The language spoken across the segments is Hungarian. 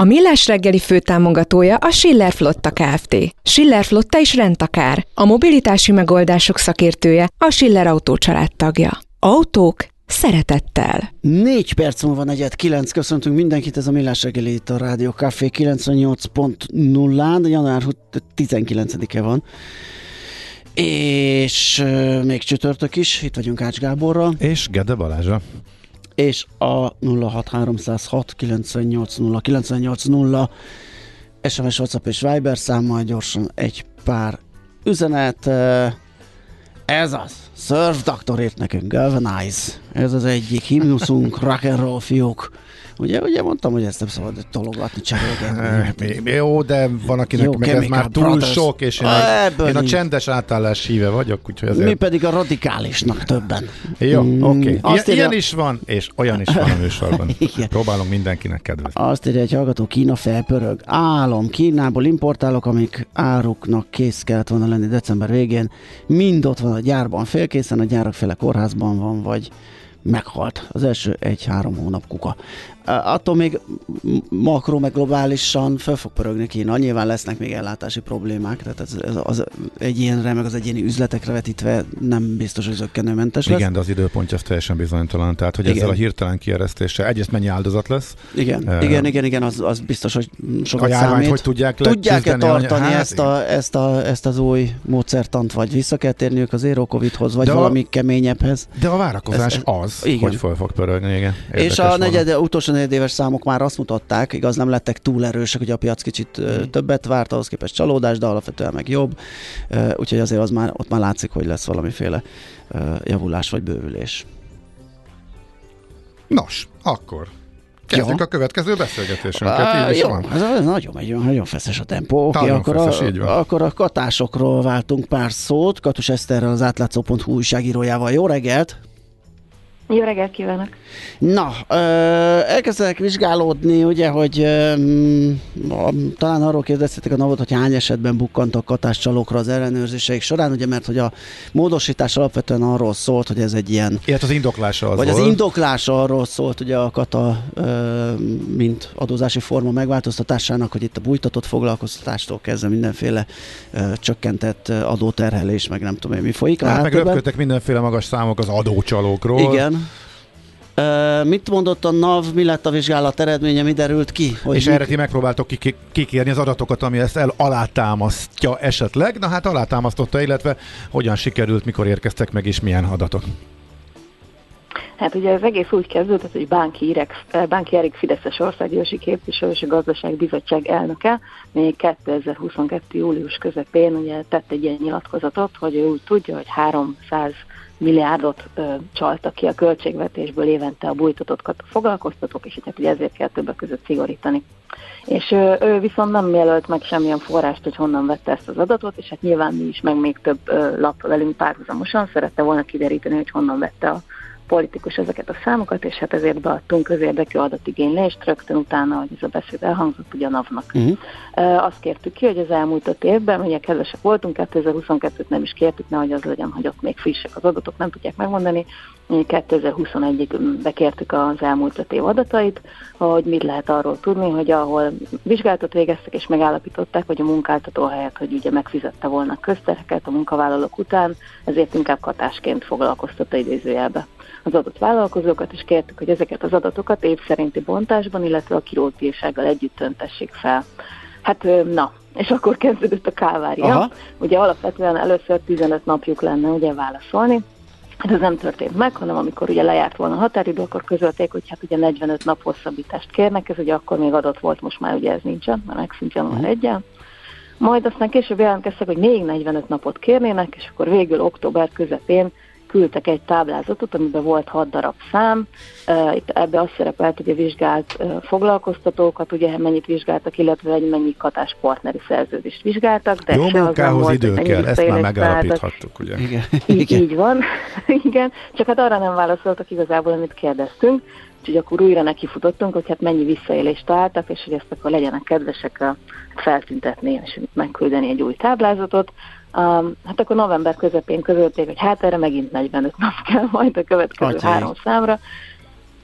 A Millás reggeli főtámogatója a Schiller Flotta Kft. Schiller Flotta is rendtakár. A mobilitási megoldások szakértője a Schiller Autó tagja. Autók szeretettel. Négy perc múlva negyed kilenc, köszöntünk mindenkit, ez a Millás reggeli itt a Rádió Café 98.0-án, január 19-e van. És euh, még csütörtök is, itt vagyunk Ács Gáborral. És Gede Balázsa és a 06306 980 980 SMS, WhatsApp és Viber számmal gyorsan egy pár üzenet. Ez az, Surf Doctor írt nekünk, Galvanize. Ez az egyik himnuszunk, rock and roll fiúk. Ugye, ugye mondtam, hogy ezt nem szabad tologatni, cserélgetni. Jó, de van akinek Jó, meg ez már túl brothers. sok, és én, a, én a csendes átállás híve vagyok, úgyhogy azért... Mi pedig a radikálisnak többen. Jó, mm, oké. Okay. Ilyen, ilyen is van, és olyan is van a műsorban. Próbálom mindenkinek kedvezni. Azt írja egy hallgató, Kína felpörög. Álom, Kínából importálok, amik áruknak kész kellett volna lenni december végén. Mind ott van a gyárban félkészen, a gyárak fele kórházban van, vagy meghalt. Az első egy-három hónap kuka attól még makro meg globálisan fel fog pörögni Kína. Nyilván lesznek még ellátási problémák, tehát ez, ez az egyénre, meg az egyéni üzletekre vetítve nem biztos, hogy zöggenőmentes lesz. Igen, de az időpontja az teljesen bizonytalan. Tehát, hogy igen. ezzel a hirtelen kieresztéssel egyrészt mennyi áldozat lesz. Igen, uh, igen, igen, igen, az, az biztos, hogy sokat a számít. hogy tudják Tudják-e tartani hát, ezt, a, ezt, a, ezt az új módszertant, vagy vissza kell térniük az Zero Covid-hoz, vagy de valami a, keményebbhez. De a várakozás ez, az, igen. hogy föl fog pörögni, igen. És a negyed, utolsó negyedéves számok már azt mutatták, igaz nem lettek túl erősek, hogy a piac kicsit mm. többet várt, ahhoz képest csalódás, de alapvetően meg jobb, úgyhogy azért az már, ott már látszik, hogy lesz valamiféle javulás vagy bővülés. Nos, akkor Kezdjük jó. a következő beszélgetésünket, uh, így is jó. van. Ez nagyon megy, nagyon feszes a tempó. Okay, akkor, feszes, a, akkor a katásokról váltunk pár szót. Katus Eszterrel, az átlátszó.hu újságírójával. Jó reggelt! Jó reggelt kívánok! Na, ö, elkezdek vizsgálódni, ugye, hogy ö, talán arról kérdeztetek a navot, hogy hány esetben bukkantak katáscsalókra az ellenőrzéseik során, ugye, mert hogy a módosítás alapvetően arról szólt, hogy ez egy ilyen... Ilyet az indoklása az Vagy volt. az indoklása arról szólt, ugye a kata, ö, mint adózási forma megváltoztatásának, hogy itt a bújtatott foglalkoztatástól kezdve mindenféle ö, csökkentett adóterhelés, meg nem tudom én mi folyik. Hát meg röpködtek mindenféle magas számok az adócsalókról. Igen, mit mondott a NAV, mi lett a vizsgálat eredménye, mi derült ki? Hogy és mik... erre ti megpróbáltok kikérni az adatokat, ami ezt el alátámasztja esetleg. Na hát alátámasztotta, illetve hogyan sikerült, mikor érkeztek meg, és milyen adatok? Hát ugye az egész úgy kezdődött, hogy Bánki, Irek, Bánki Erik Fideszes országgyűlési képviselő és a gazdaságbizottság elnöke még 2022. július közepén ugye tett egy ilyen nyilatkozatot, hogy ő úgy tudja, hogy 300 milliárdot ö, csaltak ki a költségvetésből évente a bújtatott foglalkoztatók, és hát ugye ezért kell többek között szigorítani. És ö, ő viszont nem jelölt meg semmilyen forrást, hogy honnan vette ezt az adatot, és hát nyilván mi is, meg még több ö, lap velünk párhuzamosan szerette volna kideríteni, hogy honnan vette a politikus ezeket a számokat, és hát ezért beadtunk közérdekű adatigénylést, rögtön utána, hogy ez a beszéd elhangzott, ugye a NAV-nak. Uh-huh. Azt kértük ki, hogy az elmúlt öt évben, ugye kedvesek voltunk, 2022-t nem is kértük, nehogy az legyen, hogy ott még frissek az adatok, nem tudják megmondani. 2021-ig bekértük az elmúlt öt év adatait, hogy mit lehet arról tudni, hogy ahol vizsgálatot végeztek és megállapították, hogy a munkáltató helyett, hogy ugye megfizette volna köztereket a munkavállalók után, ezért inkább katásként foglalkoztatta idézőjelbe az adott vállalkozókat, és kértük, hogy ezeket az adatokat év szerinti bontásban, illetve a kirótírsággal együtt öntessék fel. Hát na, és akkor kezdődött a kávária. Aha. Ugye alapvetően először 15 napjuk lenne ugye válaszolni, Hát ez nem történt meg, hanem amikor ugye lejárt volna a határidő, akkor közölték, hogy hát ugye 45 nap hosszabbítást kérnek, ez ugye akkor még adott volt, most már ugye ez nincsen, mert megszűnt január 1 Majd aztán később jelentkeztek, hogy még 45 napot kérnének, és akkor végül október közepén küldtek egy táblázatot, amiben volt hat darab szám. Itt ebbe az szerepelt, hogy a vizsgált foglalkoztatókat, ugye mennyit vizsgáltak, illetve egy mennyi katás partneri szerződést vizsgáltak. De Jó munkához volt, idő kell, ezt már megállapíthattuk, ugye? Igen. Így, így van, igen. Csak hát arra nem válaszoltak igazából, amit kérdeztünk. Úgyhogy akkor újra nekifutottunk, hogy hát mennyi visszaélést találtak, és hogy ezt akkor legyenek kedvesek feltüntetni, és megküldeni egy új táblázatot. Um, hát akkor november közepén közölték, hogy hát erre megint 45 nap kell majd a következő Atyai. három számra.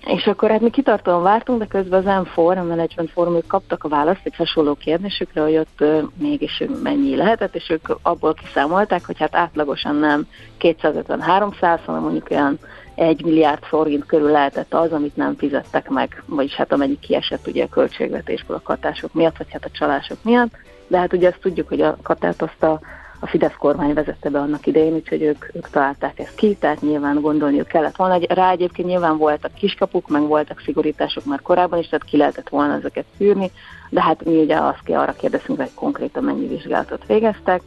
És akkor hát mi kitartóan vártunk, de közben az M4, a Management Forum, ők kaptak a választ egy hasonló kérdésükre, hogy ott uh, mégis mennyi lehetett, és ők abból kiszámolták, hogy hát átlagosan nem 250-300, hanem mondjuk olyan 1 milliárd forint körül lehetett az, amit nem fizettek meg, vagyis hát amennyi kiesett ugye a költségvetésből a katások miatt, vagy hát a csalások miatt. De hát ugye azt tudjuk, hogy a katát azt a a Fidesz kormány vezette be annak idején, úgyhogy ők, ők találták ezt ki, tehát nyilván gondolniuk kellett volna. Rá egyébként nyilván voltak kiskapuk, meg voltak szigorítások már korábban is, tehát ki lehetett volna ezeket szűrni, de hát mi ugye azt ki arra kérdezünk, hogy konkrétan mennyi vizsgálatot végeztek.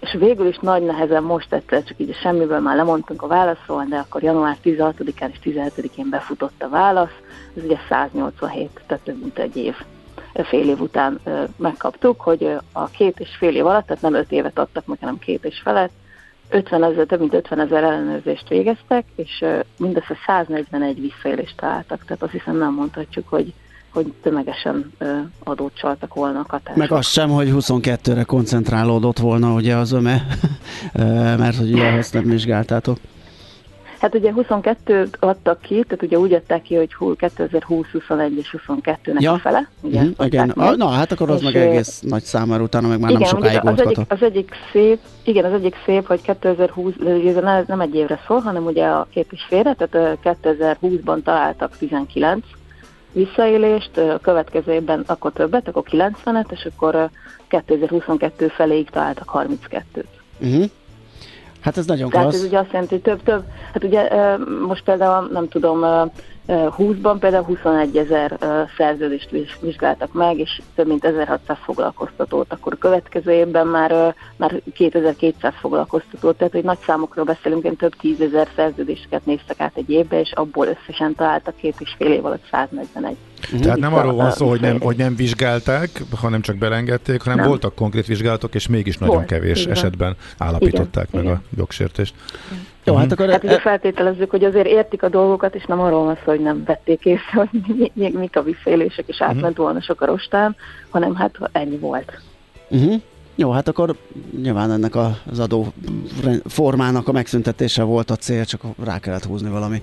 És végül is nagy nehezen most egyszer csak így semmiből már lemondtunk a válaszról, de akkor január 16-án és 17-én befutott a válasz, ez ugye 187, tehát több mint egy év fél év után megkaptuk, hogy a két és fél év alatt, tehát nem öt évet adtak meg, hanem két és felett, 50 ezer, több mint 50 ezer ellenőrzést végeztek, és mindössze 141 visszaélést találtak. Tehát azt hiszem nem mondhatjuk, hogy hogy tömegesen adót csaltak volna a katások. Meg az sem, hogy 22-re koncentrálódott volna ugye az öme, mert hogy ugye azt nem vizsgáltátok. Hát ugye 22-t adtak ki, tehát ugye úgy adták ki, hogy 2020, 21 és 22-nek ja. a fele. Ugye, mm, igen. A, na, hát akkor az meg egész nagy számára utána meg már igen, nem sokáig az egyik, az egyik szép, igen, az egyik szép, hogy 2020, ez nem egy évre szól, hanem ugye a két és félre, tehát 2020-ban találtak 19 visszaélést, a következő évben akkor többet, akkor 90-et, és akkor 2022 feléig találtak 32-t. Uh-huh. Hát ez nagyon Tehát klassz. ez ugye azt jelenti, hogy több-több, hát ugye most például nem tudom, 20-ban például 21 ezer szerződést vizsgáltak meg, és több mint 1600 foglalkoztatót, akkor a következő évben már, már 2200 foglalkoztatót, tehát hogy nagy számokról beszélünk, én több tízezer szerződéseket néztek át egy évbe, és abból összesen találtak két és fél év alatt 141. Tehát nem arról van szó, hogy nem, hogy nem vizsgálták, hanem csak belengedték, hanem nem. voltak konkrét vizsgálatok, és mégis nagyon Volt, kevés igen. esetben állapították igen, meg igen. a jogsértést. Igen. Jó, hát akkor... Hát ugye feltételezzük, hogy azért értik a dolgokat, és nem arról van szó, hogy nem vették észre, hogy mi, mik a visszaélések, és átment uh-huh. volna sok a rostán, hanem hát ennyi volt. Uh-huh. Jó, hát akkor nyilván ennek az adó formának a megszüntetése volt a cél, csak rá kellett húzni valami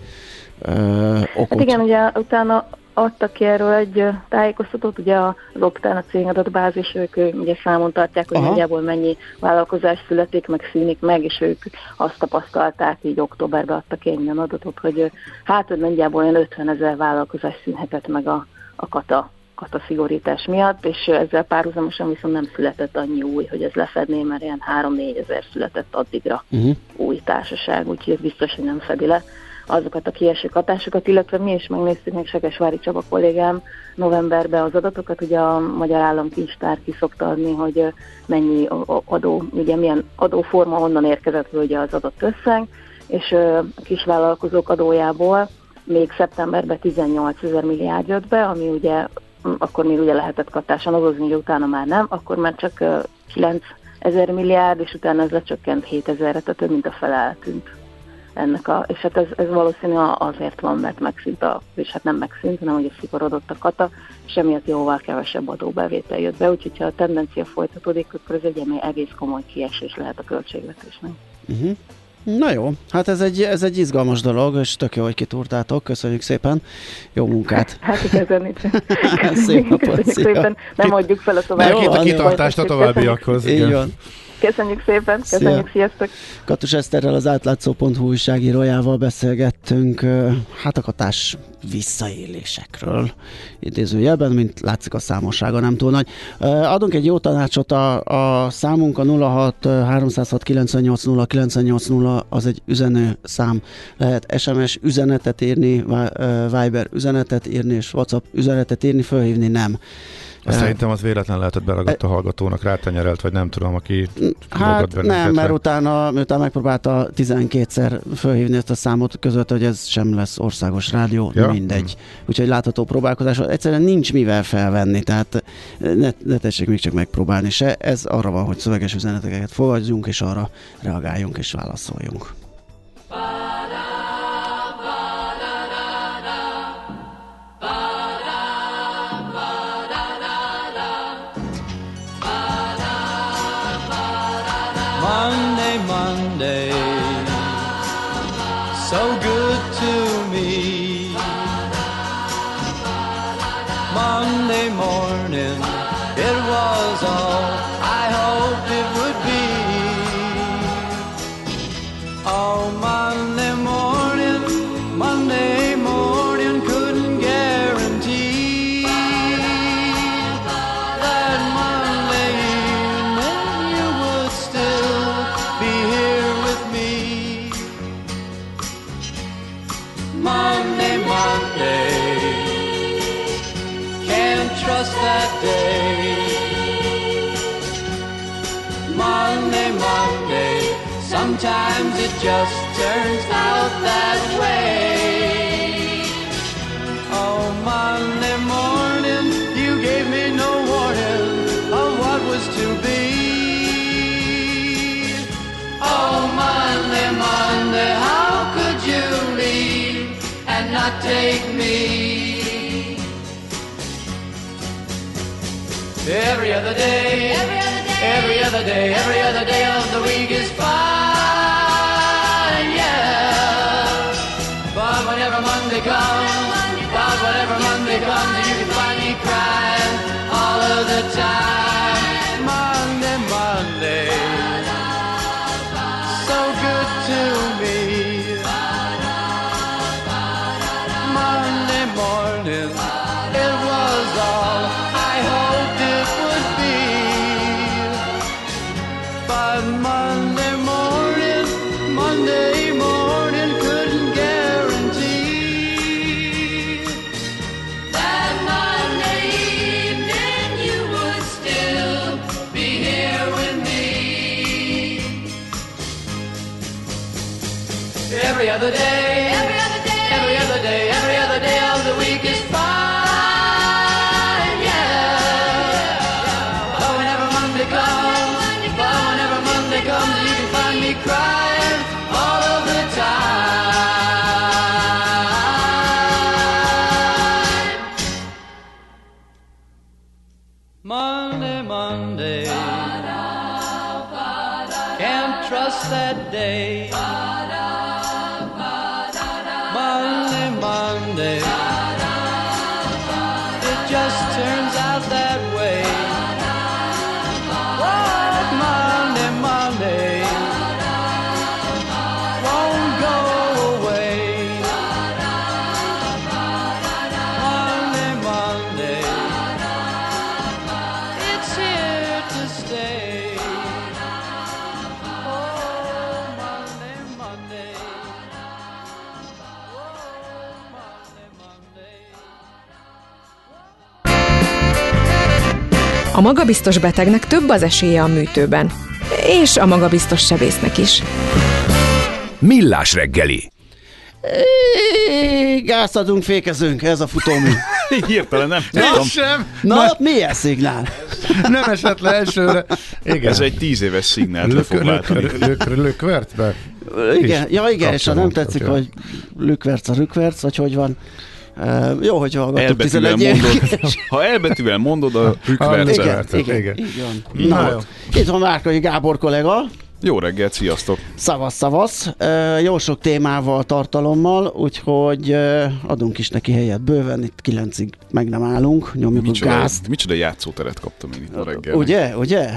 ö, okot. Hát igen, ugye utána adtak ki erről egy tájékoztatót, ugye az Optán a cég adatbázis, ők ugye számon tartják, hogy Aha. nagyjából mennyi vállalkozás születik, meg szűnik meg, és ők azt tapasztalták, így októberben adtak egy ilyen adatot, hogy hát, hogy nagyjából olyan 50 ezer vállalkozás szűnhetett meg a, a kata kata szigorítás miatt, és ezzel párhuzamosan viszont nem született annyi új, hogy ez lefedné, mert ilyen 3-4 ezer született addigra uh-huh. új társaság, úgyhogy ez biztos, hogy nem fedi le azokat a kieső hatásokat, illetve mi is megnéztük még Sekesvári Csaba kollégám novemberben az adatokat, ugye a Magyar Államkincstár ki szokta adni, hogy mennyi adó, ugye milyen adóforma honnan érkezett ugye az adott összeg, és a kisvállalkozók adójából még szeptemberben 18 ezer milliárd jött be, ami ugye akkor még ugye lehetett katásan adózni, hogy utána már nem, akkor már csak 9 ezer milliárd, és utána ez lecsökkent 7 ezerre, tehát több mint a fele eltűnt ennek a, és hát ez, ez valószínű azért van, mert megszűnt a, és hát nem megszűnt, hanem hogy szigorodott a kata, és emiatt jóval kevesebb adóbevétel jött be, úgyhogy ha a tendencia folytatódik, akkor ez egy egész komoly kiesés lehet a költségvetésnek. Uh-huh. Na jó, hát ez egy, ez egy izgalmas dolog, és tök jó, hogy kitúrtátok. Köszönjük szépen. Jó munkát. Hát igazán nincs. Szép napot. szépen. Nem adjuk fel a további. a kitartást a továbbiakhoz. Így van. Köszönjük szépen, köszönjük, Szia. sziasztok! Katus Eszterrel az átlátszó.hu újságírójával beszélgettünk hát a katás visszaélésekről idézőjelben, mint látszik a számossága nem túl nagy. Adunk egy jó tanácsot a, a számunk, a 06 306 98 0 98 0 az egy üzenő szám. Lehet SMS üzenetet írni, Viber üzenetet írni, és WhatsApp üzenetet írni, fölhívni nem Azt uh, szerintem az véletlen lehetett beragadt a hallgatónak, rátenyerelt, vagy nem tudom, aki Hát nem, mert utána, utána megpróbálta 12-szer fölhívni ezt a számot között, hogy ez sem lesz országos rádió, ja? mindegy. Hmm. Úgyhogy látható próbálkozás, egyszerűen nincs mivel felvenni, tehát ne, ne tessék még csak megpróbálni se. Ez arra van, hogy szöveges üzeneteket fogadjunk, és arra reagáljunk és válaszoljunk. so good. Every other day, every other day, every other day, of the week is fine. Yeah. But whenever Monday comes, but whatever Monday comes, you can find me crying all of the time. Monday, A magabiztos betegnek több az esélye a műtőben. És a magabiztos sebésznek is. Millás reggeli. É, Gázadunk, fékezünk, ez a futómű. Hirtelen nem Na, tudom. sem. Na, ott milyen szignál? Nem esett le elsőre. Igen. Ez egy tíz éves szignált le fog váltani. Lökvert be? Igen, ja igen, és ha nem tetszik, hogy lükverc a rükverc, vagy hogy van. Uh, jó, hogy hallgattuk Elbetűvel 11 mondod, ha elbetűvel mondod a rükvercet. Igen, Vercet, igen, igen. így van. Na Na, jó. itt van Márkai Gábor kollega, Jó reggelt, sziasztok! szavasz, szavasz. Jó sok témával, tartalommal, úgyhogy adunk is neki helyet bőven, itt kilencig meg nem állunk, nyomjuk a Micsoda, gázt. micsoda játszóteret kaptam én itt a reggel. Ugye, ugye?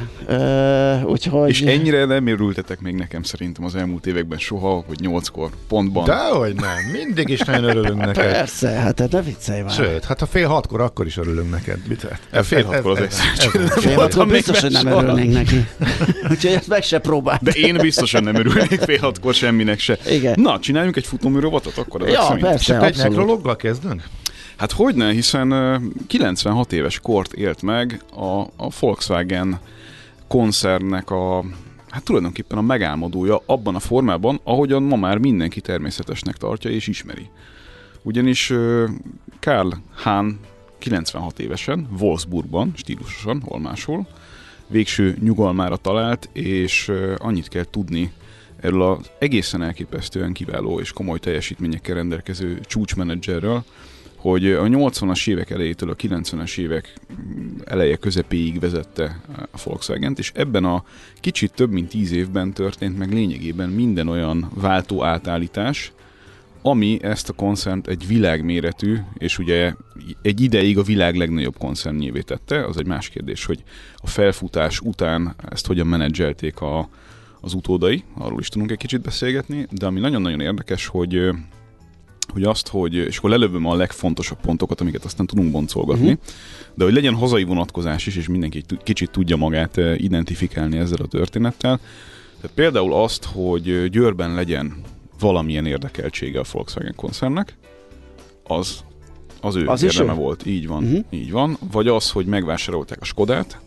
Úgyhogy... És ennyire nem örültetek még nekem szerintem az elmúlt években soha, hogy nyolckor pontban. Dehogy nem, mindig is nagyon örülünk neked. Persze, hát ne viccelj már. Sőt, hát a fél hatkor akkor is örülünk neked. Mit? E, fél hatkor az ez- ez- nem Fél hatkor biztos, hogy nem örülnénk neki. Úgyhogy ezt meg se próbált. De én biztosan nem örülnék fél hatkor semminek se. Igen. Na, csináljunk egy futómű robotot akkor? Ja, szerint? persze, Csak egy nekrologgal kezdünk? Hát hogyne, hiszen 96 éves kort élt meg a, a Volkswagen koncernnek a hát tulajdonképpen a megálmodója abban a formában, ahogyan ma már mindenki természetesnek tartja és ismeri. Ugyanis Karl Hahn 96 évesen, Wolfsburgban, stílusosan, hol máshol, végső nyugalmára talált, és annyit kell tudni erről az egészen elképesztően kiváló és komoly teljesítményekkel rendelkező csúcsmenedzserről, hogy a 80-as évek elejétől a 90-es évek eleje közepéig vezette a volkswagen és ebben a kicsit több mint 10 évben történt meg lényegében minden olyan váltó átállítás, ami ezt a koncernt egy világméretű, és ugye egy ideig a világ legnagyobb koncernnyévé tette, az egy más kérdés, hogy a felfutás után ezt hogyan menedzselték a, az utódai, arról is tudunk egy kicsit beszélgetni, de ami nagyon-nagyon érdekes, hogy hogy azt, hogy, és akkor lelövöm a legfontosabb pontokat, amiket aztán tudunk boncolgatni, uh-huh. de hogy legyen hazai vonatkozás is, és mindenki kicsit tudja magát identifikálni ezzel a történettel. Tehát például azt, hogy Győrben legyen valamilyen érdekeltsége a Volkswagen koncernnek, az, az ő az érdeme volt. Így van, uh-huh. így van. Vagy az, hogy megvásárolták a Skodát,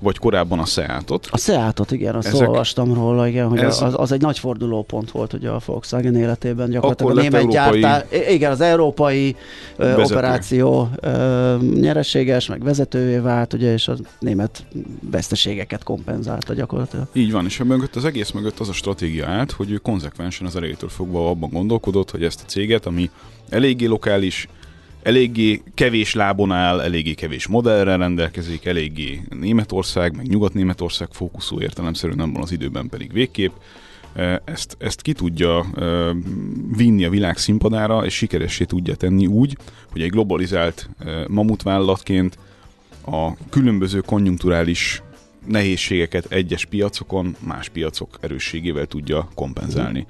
vagy korábban a Seatot. A Seatot, igen, azt Ezek, olvastam róla, igen, hogy ez, az, az egy nagy fordulópont volt ugye a Volkswagen életében, gyakorlatilag a német európai gyártá, igen, az európai vezető. operáció ö, nyereséges, meg vezetővé vált, ugye, és a német veszteségeket kompenzálta gyakorlatilag. Így van, és mögött az egész mögött az a stratégia állt, hogy ő konzekvensen az elejétől fogva abban gondolkodott, hogy ezt a céget, ami eléggé lokális, eléggé kevés lábon áll, eléggé kevés modellre rendelkezik, eléggé Németország, meg Nyugat-Németország fókuszú értelemszerűen van az időben pedig végképp. Ezt, ezt ki tudja vinni a világ színpadára, és sikeressé tudja tenni úgy, hogy egy globalizált mamutvállalatként a különböző konjunkturális nehézségeket egyes piacokon más piacok erősségével tudja kompenzálni.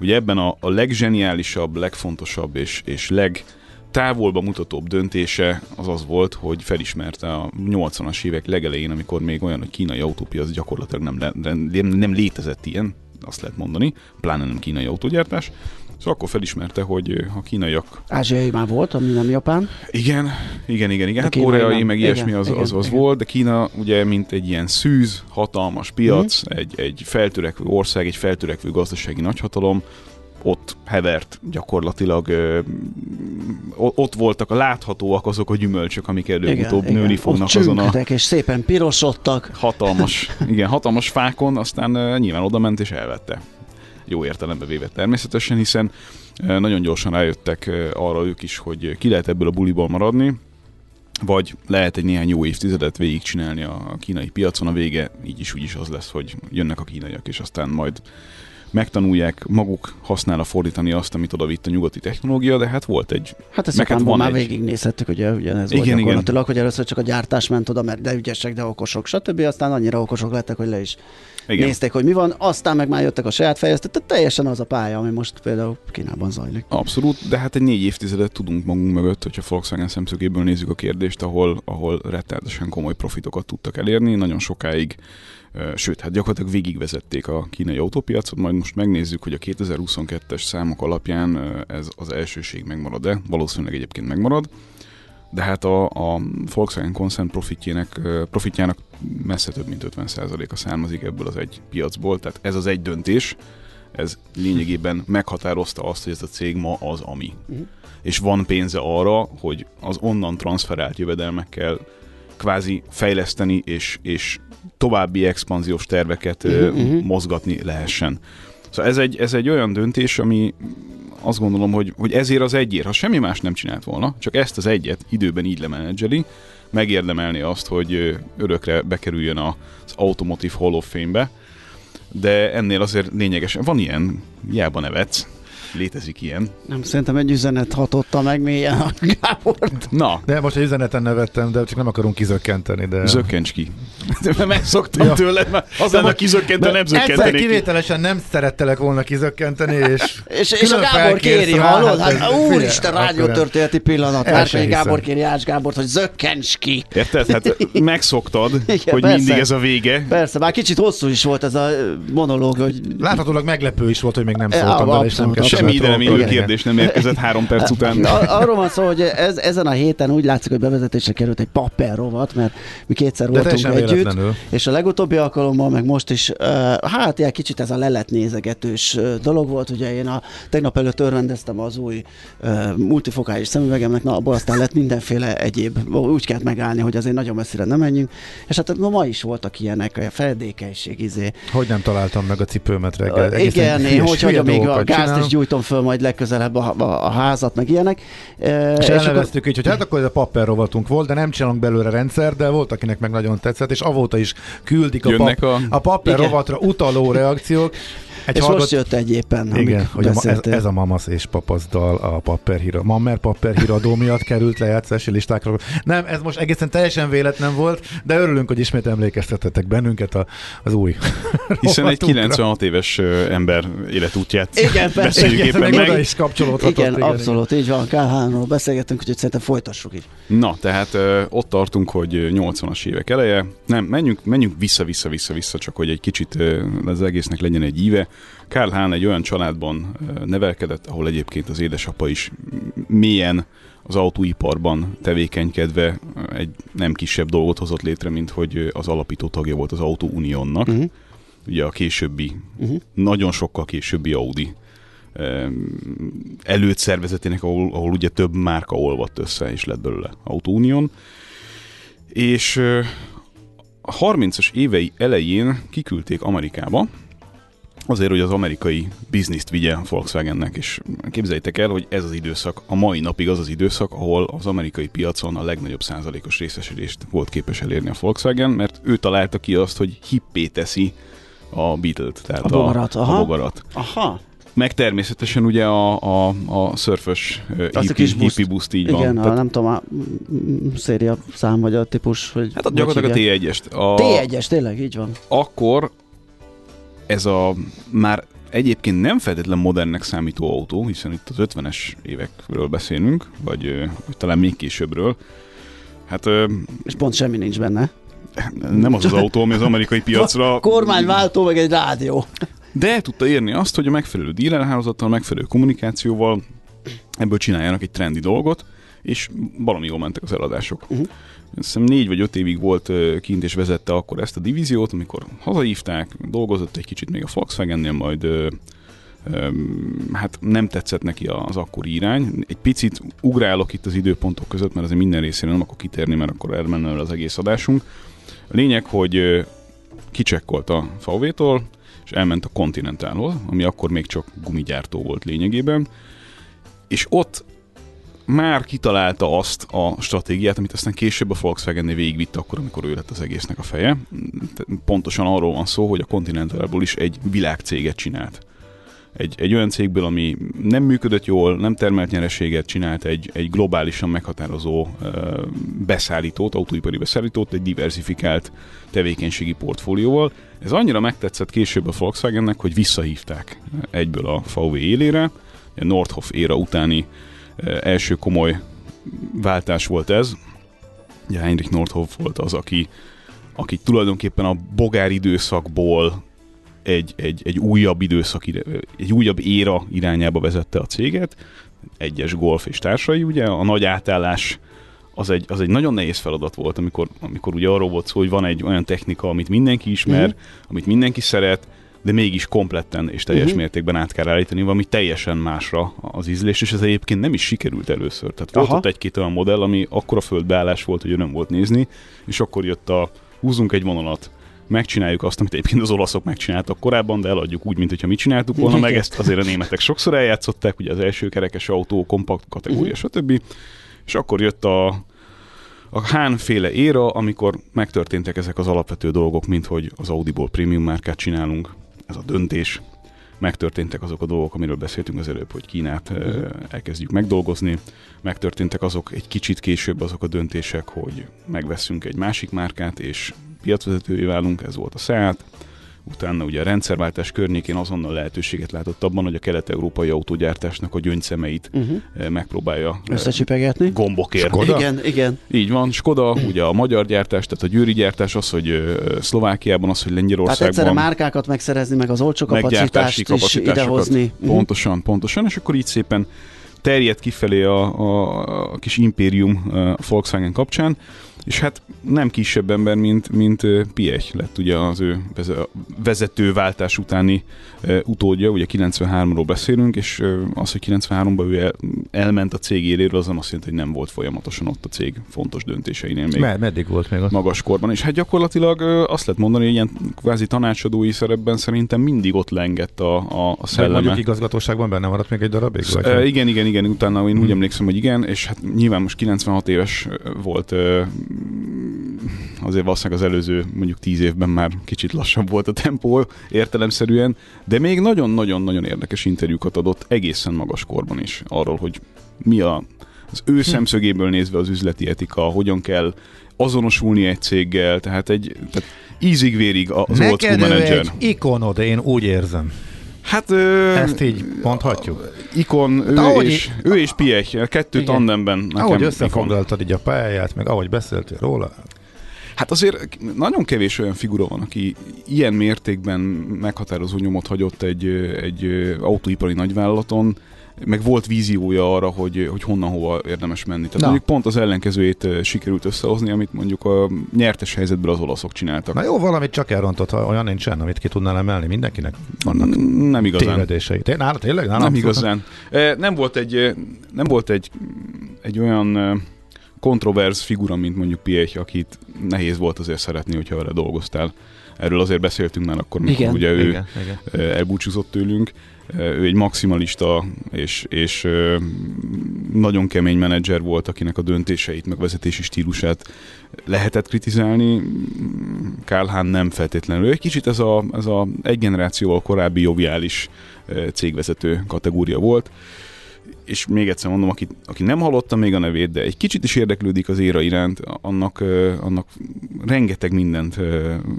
Ugye ebben a, a legzseniálisabb, legfontosabb és, és leg távolba mutatóbb döntése az az volt, hogy felismerte a 80-as évek legelején, amikor még olyan, hogy kínai autópiac gyakorlatilag nem, nem, nem létezett ilyen, azt lehet mondani, pláne nem kínai autógyártás, Szóval akkor felismerte, hogy a kínaiak... Ázsiai már volt, ami nem Japán. Igen, igen, igen, igen. Hát koreai, meg ilyesmi az, az, az igen. volt, de Kína ugye mint egy ilyen szűz, hatalmas piac, mm. egy, egy feltörekvő ország, egy feltörekvő gazdasági nagyhatalom, ott hevert gyakorlatilag, ö, ott voltak a láthatóak azok a gyümölcsök, amik előbb-utóbb nőni igen. fognak ott azon a... és szépen pirosodtak. Hatalmas, igen, hatalmas fákon, aztán ö, nyilván oda ment és elvette. Jó értelembe véve természetesen, hiszen ö, nagyon gyorsan rájöttek arra ők is, hogy ki lehet ebből a buliból maradni, vagy lehet egy néhány jó évtizedet végigcsinálni a kínai piacon, a vége így is úgy is az lesz, hogy jönnek a kínaiak, és aztán majd megtanulják maguk használva fordítani azt, amit oda vitt a nyugati technológia, de hát volt egy... Hát ezt hát már egy... végignézhettük, hogy ugyanez igen, volt gyakorlatilag, hogy először csak a gyártás ment oda, mert de ügyesek, de okosok, stb. Aztán annyira okosok lettek, hogy le is igen. nézték, hogy mi van, aztán meg már jöttek a saját fejlesztő, tehát teljesen az a pálya, ami most például Kínában zajlik. Abszolút, de hát egy négy évtizedet tudunk magunk mögött, hogyha Volkswagen szemszögéből nézzük a kérdést, ahol, ahol rettenetesen komoly profitokat tudtak elérni, nagyon sokáig sőt, hát gyakorlatilag végigvezették a kínai autópiacot, majd most megnézzük, hogy a 2022-es számok alapján ez az elsőség megmarad-e, valószínűleg egyébként megmarad, de hát a, a Volkswagen koncern profitjának, profitjának messze több mint 50%-a származik ebből az egy piacból, tehát ez az egy döntés, ez lényegében meghatározta azt, hogy ez a cég ma az, ami. Uh-huh. És van pénze arra, hogy az onnan transferált jövedelmekkel kvázi fejleszteni és, és további expanziós terveket uh-huh, uh-huh. mozgatni lehessen. Szóval ez egy, ez egy olyan döntés, ami azt gondolom, hogy, hogy ezért az egyért, ha semmi más nem csinált volna, csak ezt az egyet időben így lemenedzseli, megérdemelni azt, hogy örökre bekerüljön az Automotive Hall of Fame-be, de ennél azért lényegesen, van ilyen, hiába nevetsz, Létezik ilyen. Nem, szerintem egy üzenet hatotta meg mélyen a Gábort. Na. De most egy üzeneten nevettem, de csak nem akarunk kizökkenteni. De... Zökkencs ki. De megszoktam ja. tőle, mert az lenne kizökkenteni, nem zökkenteni. Egyszer kivételesen nem szerettelek volna kizökkenteni, és És, és a Gábor kéri, hallod? Hát, hát úristen, rádiótörténeti pillanat. Várj, Gábor kéri Ács Gábort, hogy zökkents ki. Érted? Hát megszoktad, Igen, hogy persze. mindig ez a vége. Persze, már kicsit hosszú is volt ez a monológ, hogy... Láthatólag meglepő is volt, hogy még nem szóltam bele, és nem kell semmi ide nem élő kérdés nem érkezett három perc után. Arról van szó, hogy ez, ezen a héten úgy látszik, hogy bevezetésre került egy papper rovat, mert mi kétszer voltunk együtt, véletlenül. és a legutóbbi alkalommal, meg most is, hát ilyen kicsit ez a lelet nézegetős dolog volt, ugye én a tegnap előtt örvendeztem az új multifokális szemüvegemnek, na abból aztán lett mindenféle egyéb, úgy kellett megállni, hogy azért nagyon messzire nem menjünk, és hát ma, ma is voltak ilyenek, a feledékenység, izé. Hogy nem találtam meg a cipőmet reggel. Uh, igen, én hogy, hogy még a gázt is gyújtom föl majd legközelebb a, a, a házat, meg ilyenek. Uh, és, és elneveztük akkor... így, hogy hát akkor ez a papper rovatunk volt, de nem csinálunk belőle rendszer, de volt, akinek meg nagyon tetszett, és avóta is küldik a, pap, a... a papper rovatra utaló reakciók. Egy és hallgat... most jött egy éppen, Igen, hogy a, ez, ez, a Mamas és Papasz dal a Papper Híra. Mammer Papper Híradó miatt került lejátszási listákra. Nem, ez most egészen teljesen véletlen volt, de örülünk, hogy ismét emlékeztetetek bennünket a, az új. Hiszen egy 96 éves ember életútját igen, beszéljük igen, éppen meg. is kapcsolódhatott. Igen, igen, abszolút, így van. Kálhánról beszélgettünk, úgyhogy szerintem folytassuk is. Na, tehát ö, ott tartunk, hogy 80-as évek eleje. Nem, menjünk, menjünk vissza, vissza, vissza, vissza, csak hogy egy kicsit ö, az egésznek legyen egy íve. Karl Hahn egy olyan családban nevelkedett, ahol egyébként az édesapa is mélyen az autóiparban tevékenykedve egy nem kisebb dolgot hozott létre, mint hogy az alapító tagja volt az Autó Unionnak. Uh-huh. Ugye a későbbi, uh-huh. nagyon sokkal későbbi Audi előtt szervezetének, ahol, ahol ugye több márka olvadt össze, és lett belőle Autó Union. És a 30-as évei elején kiküldték Amerikába, azért, hogy az amerikai bizniszt vigye Volkswagennek, és képzeljétek el, hogy ez az időszak, a mai napig az az időszak, ahol az amerikai piacon a legnagyobb százalékos részesülést volt képes elérni a Volkswagen, mert ő találta ki azt, hogy hippé teszi a Beetle-t, tehát a bogarat. A, aha. a bogarat. Aha. Meg természetesen ugye a, a, a szörfös hippie boost így Igen, van. A, Tehát, nem tudom, a széria szám vagy a típus. Hogy hát a gyakorlatilag a T1-est. A, T1-es, tényleg, így van. Akkor ez a már egyébként nem feltétlen modernnek számító autó, hiszen itt az 50-es évekről beszélünk, vagy, vagy talán még későbbről. Hát, És pont semmi nincs benne. Nem az az autó, ami az amerikai piacra... Kormányváltó, meg egy rádió. De el tudta érni azt, hogy a megfelelő dílerhálózattal, megfelelő kommunikációval ebből csináljanak egy trendi dolgot, és valami jól mentek az eladások. Uh-huh. Hiszem négy vagy öt évig volt kint és vezette akkor ezt a divíziót, amikor hazahívták, dolgozott egy kicsit még a Volkswagennél, majd hát nem tetszett neki az akkori irány. Egy picit ugrálok itt az időpontok között, mert azért minden részére nem akkor kitérni, mert akkor elmenne az egész adásunk. A lényeg, hogy kicsekkolt a VW-tól, és elment a Continentalhoz, ami akkor még csak gumigyártó volt lényegében, és ott már kitalálta azt a stratégiát, amit aztán később a Volkswagen-nél végigvitte akkor, amikor ő lett az egésznek a feje. Pontosan arról van szó, hogy a Continentalból is egy világcéget csinált. Egy, egy olyan cégből, ami nem működött jól, nem termelt nyereséget, csinált egy, egy globálisan meghatározó uh, beszállítót, autóipari beszállítót, egy diversifikált tevékenységi portfólióval. Ez annyira megtetszett később a Volkswagennek, hogy visszahívták egyből a VW élére, a Nordhoff éra utáni első komoly váltás volt ez. Ugye Heinrich Nordhoff volt az, aki, aki tulajdonképpen a bogár időszakból egy, egy, egy újabb időszak, egy újabb éra irányába vezette a céget, egyes golf és társai, ugye a nagy átállás az egy, az egy nagyon nehéz feladat volt, amikor, amikor ugye arról volt szó, hogy van egy olyan technika, amit mindenki ismer, mm-hmm. amit mindenki szeret, de mégis kompletten és teljes uh-huh. mértékben át kell állítani valami teljesen másra az ízlés, és ez egyébként nem is sikerült először. Tehát volt Aha. ott egy-két olyan modell, ami akkora földbeállás volt, hogy nem volt nézni, és akkor jött a húzunk egy vonalat, megcsináljuk azt, amit egyébként az olaszok megcsináltak korábban, de eladjuk úgy, mint hogyha mi csináltuk volna, meg ezt azért a németek sokszor eljátszották, ugye az első kerekes autó, kompakt kategória, uh-huh. stb. És akkor jött a, a Hán féle éra, amikor megtörténtek ezek az alapvető dolgok, mint hogy az Audiból prémium márkát csinálunk, ez a döntés. Megtörténtek azok a dolgok, amiről beszéltünk az előbb, hogy Kínát uh-huh. elkezdjük megdolgozni. Megtörténtek azok egy kicsit később azok a döntések, hogy megveszünk egy másik márkát, és piacvezetővé válunk, ez volt a Seat. Utána ugye a rendszerváltás környékén azonnal lehetőséget látott abban, hogy a kelet-európai autógyártásnak a gyöngyszemeit Uh-huh. eh, megpróbálja eh, Összecsipegetni. gombokért. Skoda? Igen, igen. Így van, Skoda, ugye a magyar gyártás, tehát a győri gyártás, az, hogy ö, Szlovákiában, az, hogy Tehát egyszerre Lengyelországban márkákat megszerezni, meg az olcsó kapacitást is kapacitásokat. idehozni. Mhm. Pontosan, pontosan, és akkor így szépen terjedt kifelé a, a, a kis impérium a Volkswagen kapcsán, és hát nem kisebb ember, mint, mint Piech lett ugye az ő veze- vezetőváltás utáni utódja, ugye 93-ról beszélünk, és az, hogy 93-ban ő el, elment a cég éléről, az nem azt jelenti, hogy nem volt folyamatosan ott a cég fontos döntéseinél még Me- meddig volt még ott? magas korban, és hát gyakorlatilag azt lehet mondani, hogy ilyen kvázi tanácsadói szerepben szerintem mindig ott lengett a, a, a Meg szelleme. mondjuk igazgatóságban benne maradt még egy darabig? Vagy? E, igen, igen, igen, utána én úgy Hmm. emlékszem, hogy igen, és hát nyilván most 96 éves volt, azért valószínűleg az előző mondjuk 10 évben már kicsit lassabb volt a tempó értelemszerűen, de még nagyon-nagyon-nagyon érdekes interjúkat adott egészen magas korban is arról, hogy mi a, az ő szemszögéből nézve az üzleti etika, hogyan kell azonosulni egy céggel, tehát egy tehát ízig-vérig az old school Neked manager. egy ikonod, én úgy érzem. Hát ö, Ezt így mondhatjuk. ikon, ő, ahogy és, ő és Piech, kettő Igen. tandemben nekem ahogy összefoglaltad így a pályáját, meg ahogy beszéltél róla, Hát azért nagyon kevés olyan figura van, aki ilyen mértékben meghatározó nyomot hagyott egy, egy autóipari nagyvállalaton, meg volt víziója arra, hogy, hogy honnan hova érdemes menni. Tehát Na. mondjuk pont az ellenkezőjét ö, sikerült összehozni, amit mondjuk a nyertes helyzetből az olaszok csináltak. Na jó, valamit csak elrontott, ha olyan nincsen, amit ki tudnál emelni. Mindenkinek vannak Mm, nem igazán. tévedései. Té- Nála tényleg? Nálam Nem igazán. Eh, Nem volt egy, eh, nem volt egy, egy olyan eh, kontroverz figura, mint mondjuk Piech, akit nehéz volt azért szeretni, hogyha vele dolgoztál. Erről azért beszéltünk már akkor, amikor Igen. ugye ő Igen, igen. eh, elbúcsúzott tőlünk. Ő egy maximalista és, és nagyon kemény menedzser volt, akinek a döntéseit, meg vezetési stílusát lehetett kritizálni. Kálhán nem feltétlenül. Egy kicsit ez a, ez a egy generációval korábbi joviális cégvezető kategória volt. És még egyszer mondom, aki, aki nem hallotta még a nevét, de egy kicsit is érdeklődik az éra iránt, annak, annak rengeteg mindent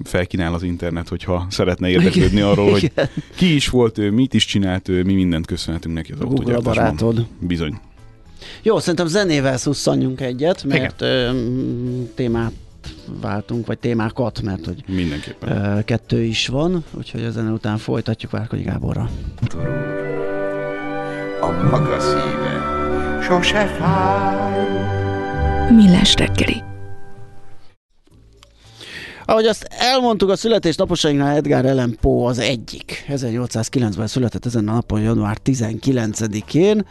felkínál az internet, hogyha szeretne érdeklődni arról, hogy ki is volt ő, mit is csinált ő, mi mindent köszönhetünk neki az Google a autógyártásban. barátod. Bizony. Jó, szerintem zenével szusszanjunk egyet, mert ö, témát váltunk, vagy témákat, mert hogy Mindenképpen. ö, kettő is van, úgyhogy a zene után folytatjuk Várkonyi Gáborra. A maga szíve sose fáj. Millás reggeli. Ahogy azt elmondtuk, a születésnaposainknál Edgar Allan Poe az egyik. 1809-ben született ezen a napon, január 19-én,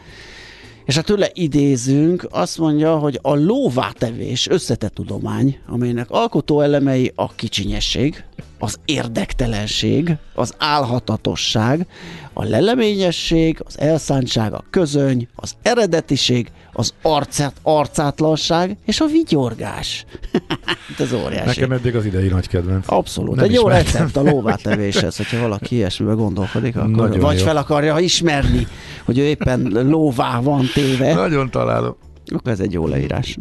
és hát tőle idézünk, azt mondja, hogy a lóvátevés összetett tudomány, amelynek alkotó elemei a kicsinyesség, az érdektelenség, az álhatatosság, a leleményesség, az elszántság, a közöny, az eredetiség, az arcát, arcátlanság és a vigyorgás. Hát Ez óriási. Nekem eddig az idei nagy kedvenc. Abszolút. Nem Egy jó recept a lóvátevéshez, hogyha valaki ilyesmibe gondolkodik, akkor Nagyon vagy jó. fel akarja ismerni, hogy ő éppen lóvá van téve, Nagyon találom. akkor ez egy jó leírás.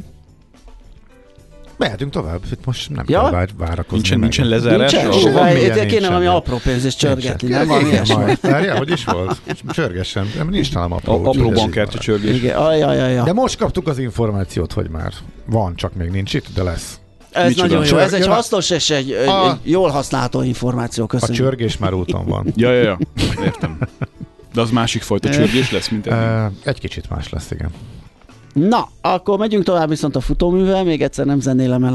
Mehetünk tovább, itt most nem Ja? kell vár, várakozni. Nincsen, meg. nincsen lezárás? Nincsen? a- Soha, Semmilyen kéne nincsen. valami apró pénzést csörgetni, nem valami Igen, ilyesmi. Várjál, hogy is volt? Csörgessen. Nem, nincs nálam apró. A, apró bankkártya csörgés. Igen, ajajajaj. De most kaptuk az információt, hogy már van, csak még nincs itt, de lesz. Ez Micsoda? nagyon jó, ez egy hasznos és egy, egy, A- egy jól használható információ, A köszönjük. csörgés már úton van. Ja, ja, ja. Értem. De az másik fajta csörgés lesz, mint eddig. Egy kicsit más lesz, igen. Na, akkor megyünk tovább viszont a futóművel, még egyszer nem zenélem el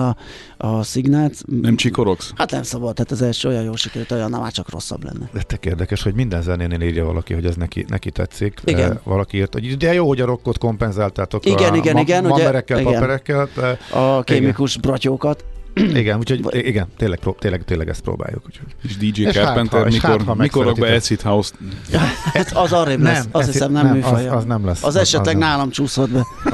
a, a szignált. Nem csikorogsz? Hát nem szabad, tehát ez első olyan jó sikerült, olyan már csak rosszabb lenne. De tök érdekes, hogy minden zenénél írja valaki, hogy ez neki, neki tetszik. Igen. Eh, Valaki írt, hogy de jó, hogy a rockot kompenzáltátok Igen, a igen, ma- igen, ugye- mamerekkel, igen. paperekkel. De, A kémikus bratyókat. Igen, úgyhogy igen, tényleg, pró- tényleg, tényleg ezt próbáljuk. Úgyhogy. És DJ És hát, Carpenter, és mikor, hát, mikor rak be. Acid House-t? Ez az arrébb lesz, az ez hiszem nem, nem, műfaja. az- az nem lesz. Az Az- esetleg az nem. nálam csúszott be.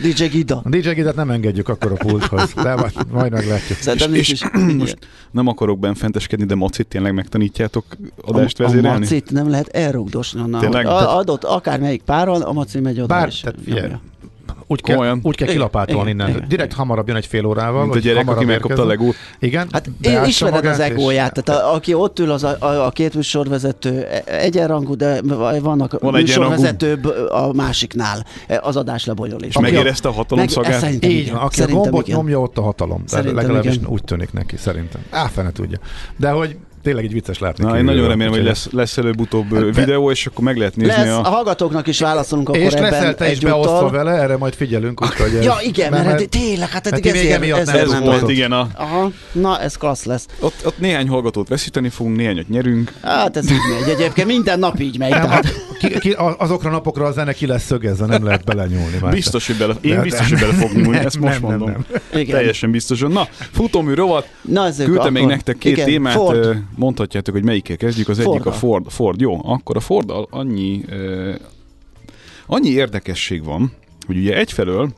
DJ Gida. A DJ Gidet nem engedjük akkor a pulthoz, de majd, majd meglátjuk. Szerintem És- nincs is. és most nem akarok benfenteskedni, de Macit tényleg megtanítjátok adást a, a vezérelni? macit nem lehet elrugdosni onnan. Tényleg? A, adott akármelyik páron, a maci megy oda. Bár, és tehát Úgy kell, Komolyan. úgy kell kilapátolni innen. igen, Direkt hamarabb jön egy fél órával. Mint a vagy gyerek, aki megkapta a legót. Igen. Hát beássa ismered az magát, és- egóját, tehát a, aki ott ül, az a, a, a két műsorvezető e- egyenrangú, de vannak Van műsorvezetőbb a másiknál e, az adás lebonyolás. És megérezte a hatalom Meg- szagát? Szerintem Így igen. van, aki a gombot igen. nyomja, ott a hatalom. Legalábbis igen. úgy tűnik neki, szerintem. Á, fene tudja. De hogy tényleg egy vicces látni. Na, én nagyon remélem, hogy lesz, lesz előbb-utóbb Hát, videó, és akkor meg lehet nézni Lesz, a a... hallgatóknak is válaszolunk akkor És ebben te is beosztva vele, erre majd figyelünk. Úgyhogy ez- Ja, igen, mert, mert tényleg, hát eddig még ezért, Ez nem volt, igen, a, Aha, na ez klassz lesz. ott, ott néhány hallgatót veszíteni fogunk, néhányat nyerünk. Hát ez így megy. Egyébként minden nap így megy. Tehát. hát ki, ki, azokra a napokra a zene ki lesz szögezve, nem lehet belenyúlni már. Biztos, hogy bele, én biztos, hogy bele fogunk nyúlni, Nem, ezt most mondom. nem. Igen. Teljesen biztosan. Na, futómű rovat, Na, ezek küldtem még nektek két igen, témát, Ford. Mondhatjátok, hogy melyikkel kezdjük. Az egyik a. Ford. Ford, jó, akkor a Forddal annyi, ö, annyi érdekesség van, hogy ugye egyfelől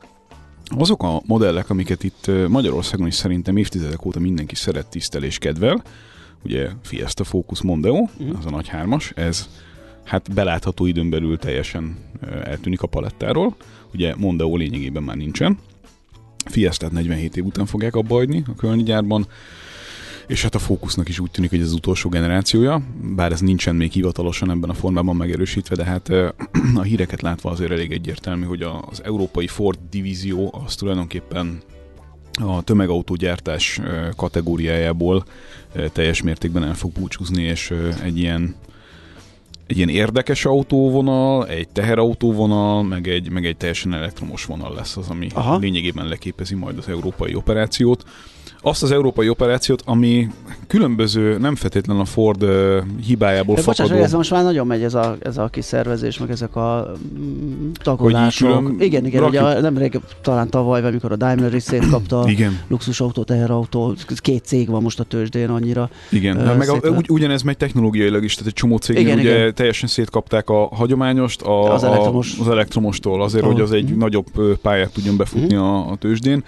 azok a modellek, amiket itt Magyarországon is szerintem évtizedek óta mindenki szeret, tisztel és kedvel, ugye Fiesta Focus Mondeo, Mhm. az a nagy hármas, ez hát belátható időn belül teljesen eltűnik a palettáról. Ugye Mondeo lényegében már nincsen. Fiestát 47 év után fogják abba hagyni a Kölni gyárban, és hát a Focusnak is úgy tűnik, hogy ez az utolsó generációja, bár ez nincsen még hivatalosan ebben a formában megerősítve, de hát a híreket látva azért elég egyértelmű, hogy az európai Ford divízió az tulajdonképpen a tömegautógyártás kategóriájából teljes mértékben el fog búcsúzni, és egy ilyen egy ilyen érdekes autóvonal, egy teherautóvonal, meg egy, meg egy teljesen elektromos vonal lesz az, ami. Aha. lényegében leképezi majd az európai operációt. Azt az európai operációt, ami különböző, nem feltétlenül a Ford hibájából De fakadó... hogy ez most már nagyon megy ez a, ez a kiszervezés, meg ezek a mm, tagolások. külön igen, igen, rakjuk- ugye nemrég, talán tavaly, vagy amikor a Daimler is szétkapta a Igen, luxusautó, teherautó, két cég van most a tőzsdén annyira. igen. Hát meg a, szépen- ugy, ugyanez megy technológiailag is, tehát egy csomó cégnél Igen, ugye igen. teljesen szétkapták a hagyományost a, Az elektromos. A, az elektromostól, azért, Oh. hogy az egy Mhm. nagyobb pályát tudjon befutni a, a tőzsdén.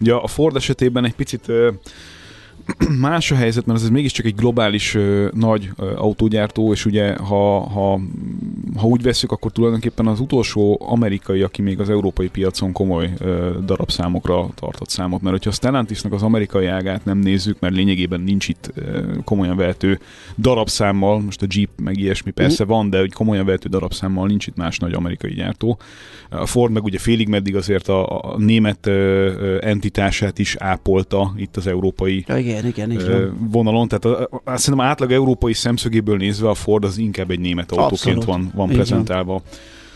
Ugye a Ford esetében egy picit más a helyzet, mert ez mégiscsak egy globális ö, nagy ö, autógyártó, és ugye ha, ha, ha úgy veszük, akkor tulajdonképpen az utolsó amerikai, aki még az európai piacon komoly ö, darabszámokra tartott számot, mert hogyha a Stellantisnak az amerikai ágát nem nézzük, mert lényegében nincs itt ö, komolyan vehető darabszámmal, most a Jeep meg ilyesmi persze van, de hogy komolyan vehető darabszámmal nincs itt más nagy amerikai gyártó. A Ford meg ugye félig meddig azért a, a német ö, ö, entitását is ápolta itt az európai Ja, igen, igen, így van. vonalon, tehát azt szerintem átlag európai szemszögéből nézve a Ford az inkább egy német autóként Abszolút. van, van Így prezentálva.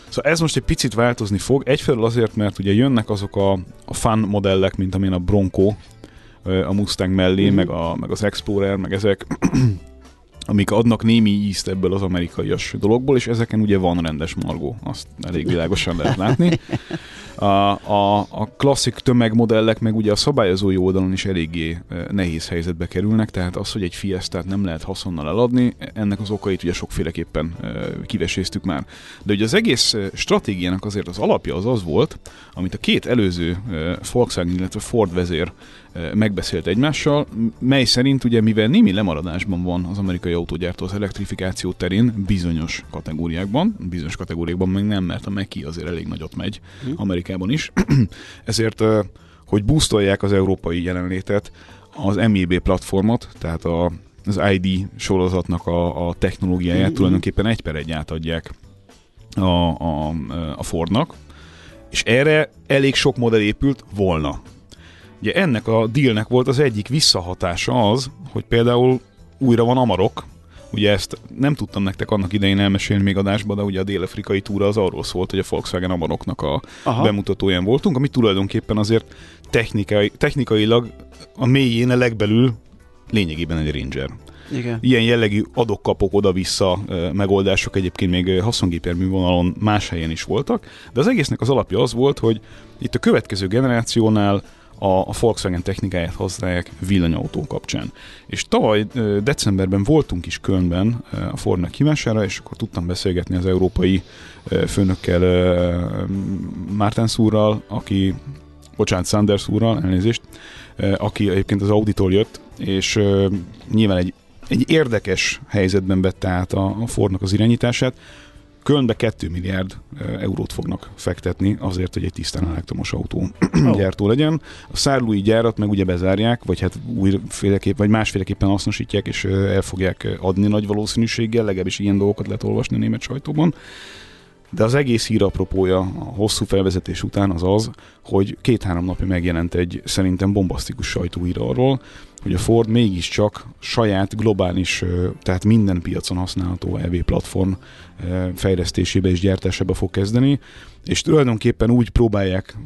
Szóval ez most egy picit változni fog, egyfelől azért, mert ugye jönnek azok a, a fun modellek, mint amilyen a Bronco, a Mustang mellé, Mhm. meg, a, meg az Explorer, meg ezek, amik adnak némi ízt ebből az amerikaias dologból, és ezeken ugye van rendes margó, azt elég világosan lehet látni. A, a, a klasszik tömegmodellek meg ugye a szabályozói oldalon is eléggé eh, nehéz helyzetbe kerülnek, tehát az, hogy egy Fiestát nem lehet haszonnal eladni, ennek az okait ugye sokféleképpen eh, kiveséztük már. De ugye az egész eh, stratégiának azért az alapja az az volt, amit a két előző Volkswagen, illetve Ford vezér megbeszélt egymással, mely szerint ugye mivel némi lemaradásban van az amerikai autógyártó az elektrifikáció terén bizonyos kategóriákban, bizonyos kategóriákban meg nem, mert a Meki azért elég nagyot megy Amerikában is, ezért hogy boostolják az európai jelenlétet, az MEB platformot, tehát a, az ID sorozatnak a, a technológiáját Mhm. tulajdonképpen egy per egy átadják a, a, a Fordnak, és erre elég sok modell épült volna. Ugye ennek a dealnek volt az egyik visszahatása az, hogy például újra van Amarok, Ugye ezt nem tudtam nektek annak idején elmesélni még adásba, de ugye a dél-afrikai túra az arról szólt, hogy a Volkswagen Amaroknak a Aha. bemutatóján voltunk, ami tulajdonképpen azért technikai, technikailag a mélyén, a legbelül lényegében egy Ranger. Igen. Ilyen jellegű adok-kapok oda-vissza megoldások egyébként még ö, haszongépjármű vonalon más helyen is voltak, de az egésznek az alapja az volt, hogy itt a következő generációnál a, a Volkswagen technikáját használják villanyautó kapcsán. És tavaly decemberben voltunk is Kölnben a Fordnak hívására, és akkor tudtam beszélgetni az európai főnökkel, ö, Mártens úrral, aki, bocsánat, Sanders úrral, elnézést, aki egyébként az Auditól jött, és nyilván egy, egy érdekes helyzetben vette át a, a Fordnak az irányítását, Kölnbe 2 milliárd eurót fognak fektetni azért, hogy egy tisztán elektromos autó Ó. gyártó legyen. A szárlói gyárat meg ugye bezárják, vagy hát újféleképp, vagy másféleképpen hasznosítják, és el fogják adni nagy valószínűséggel, legalábbis ilyen dolgokat lehet olvasni a német sajtóban. De az egész hír apropója a hosszú felvezetés után az az, hogy két-három napja megjelent egy szerintem bombasztikus sajtóhír arról, hogy a Ford mégiscsak saját globális, tehát minden piacon használható EV platform fejlesztésébe és gyártásába fog kezdeni, és tulajdonképpen úgy próbálják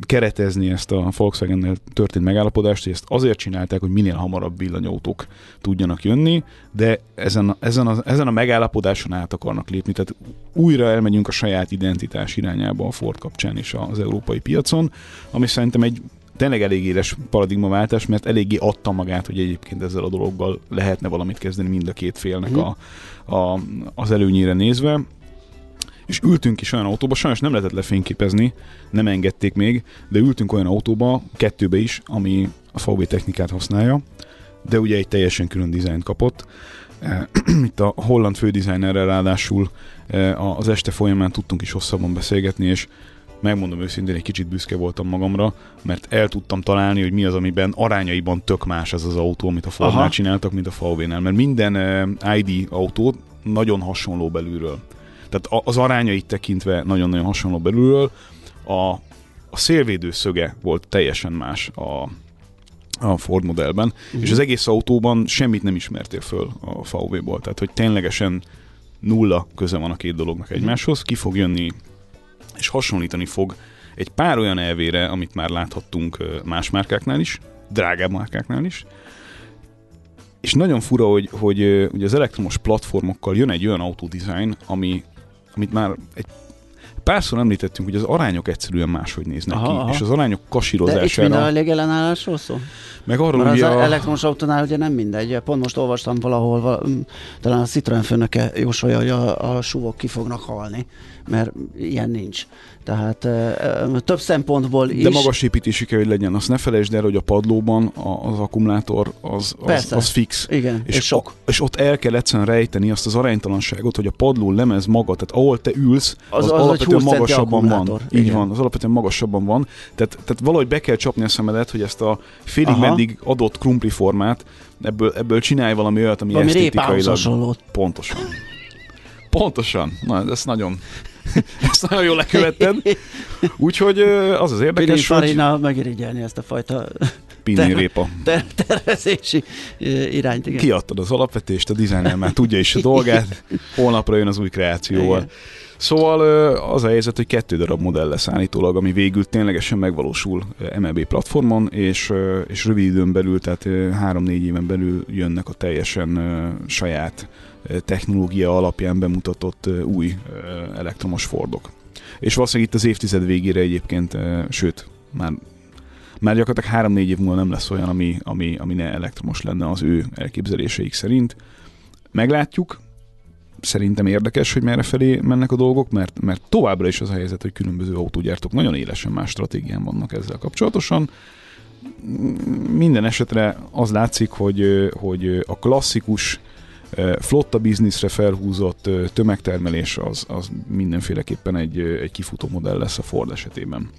keretezni ezt a Volkswagen-nel történt megállapodást, hogy ezt azért csinálták, hogy minél hamarabb villanyautók tudjanak jönni, de ezen, a- ezen, a, ezen a megállapodáson át akarnak lépni, tehát újra elmegyünk a saját identitás irányába a Ford kapcsán is az európai piacon, ami szerintem egy tényleg elég éles paradigmaváltás, mert eléggé adta magát, hogy egyébként ezzel a dologgal lehetne valamit kezdeni mind a két félnek a, a, az előnyére nézve. És ültünk is olyan autóba, sajnos nem lehetett lefényképezni, nem engedték még, de ültünk olyan autóba, kettőbe is, ami a VW technikát használja, de ugye egy teljesen külön dizájnt kapott. Eh, Itt a holland fődesignerrel ráadásul eh, az este folyamán tudtunk is hosszabban beszélgetni, és megmondom őszintén, egy kicsit büszke voltam magamra, mert el tudtam találni, hogy mi az, amiben arányaiban tök más az az autó, amit a Fordnál csináltak, mint a VW-nál. Mert minden eh, ID autó nagyon hasonló belülről. Tehát az arányait tekintve nagyon-nagyon hasonló belülről. A, a szélvédő szöge volt teljesen más a, a Ford modellben, uh-huh. és az egész autóban semmit nem ismertél föl a VW-ból. Tehát, hogy ténylegesen nulla köze van a két dolognak egymáshoz, ki fog jönni és hasonlítani fog egy pár olyan elvére, amit már láthattunk más márkáknál is, drágább márkáknál is, és nagyon fura, hogy, hogy ugye az elektromos platformokkal jön egy olyan autodesign, ami, amit már egy párszor említettünk, hogy az arányok egyszerűen máshogy néznek Aha, ki, aha. és az arányok De itt kasírozására, minden elég ellenállásról szól? meg arról, Mert az a... a, elektromos autónál ugye nem mindegy. Pont most olvastam valahol, val- talán a Citroen főnöke jósolja, hogy a, a suvok ki fognak halni, mert ilyen nincs. Tehát ö, több szempontból is. De magas építésű kell, hogy legyen. Azt ne felejtsd el, hogy a padlóban a, az akkumulátor az, az, Persze. az fix. Igen, és, és sok. És ott el kell egyszerűen rejteni azt az aránytalanságot, hogy a padló lemez maga, tehát ahol te ülsz, az, Az- az, egy alapvetően 20 centi magasabban van. Így Igen. van, az alapvetően magasabban van. Tehát, tehát valahogy be kell csapni a szemedet, hogy ezt a félig meddig adott krumpli formát, ebből, ebből csinálj valami olyat, ami Valami esztétikailag... Pontosan. Pontosan. Na, ez nagyon... ezt nagyon jól lekövetted. Úgyhogy az az érdekes, hogy Pininfarina megirigyelni ezt a fajta Pininrépa. ter- tervezési irányt. Igen. Kiadtad az alapvetést, a designer már tudja is a dolgát, holnapra jön az új kreációval. Igen. Szóval az a helyzet, hogy kettő darab modell lesz állítólag, ami végül ténylegesen megvalósul MLB platformon, és, és rövid időn belül, tehát három-négy éven belül jönnek a teljesen saját technológia alapján bemutatott új elektromos Fordok. És valószínűleg itt az évtized végére egyébként, sőt, már már gyakorlatilag három-négy év múlva nem lesz olyan, ami, ami, ami ne elektromos lenne az ő elképzeléseik szerint. Meglátjuk, szerintem érdekes, hogy merre felé mennek a dolgok, mert, mert továbbra is az a helyzet, hogy különböző autógyártók nagyon élesen más stratégián vannak ezzel kapcsolatosan. Minden esetre az látszik, hogy, hogy a klasszikus ö, flotta bizniszre felhúzott ö, tömegtermelés az, az mindenféleképpen egy, ö, egy kifutó modell lesz a Ford esetében.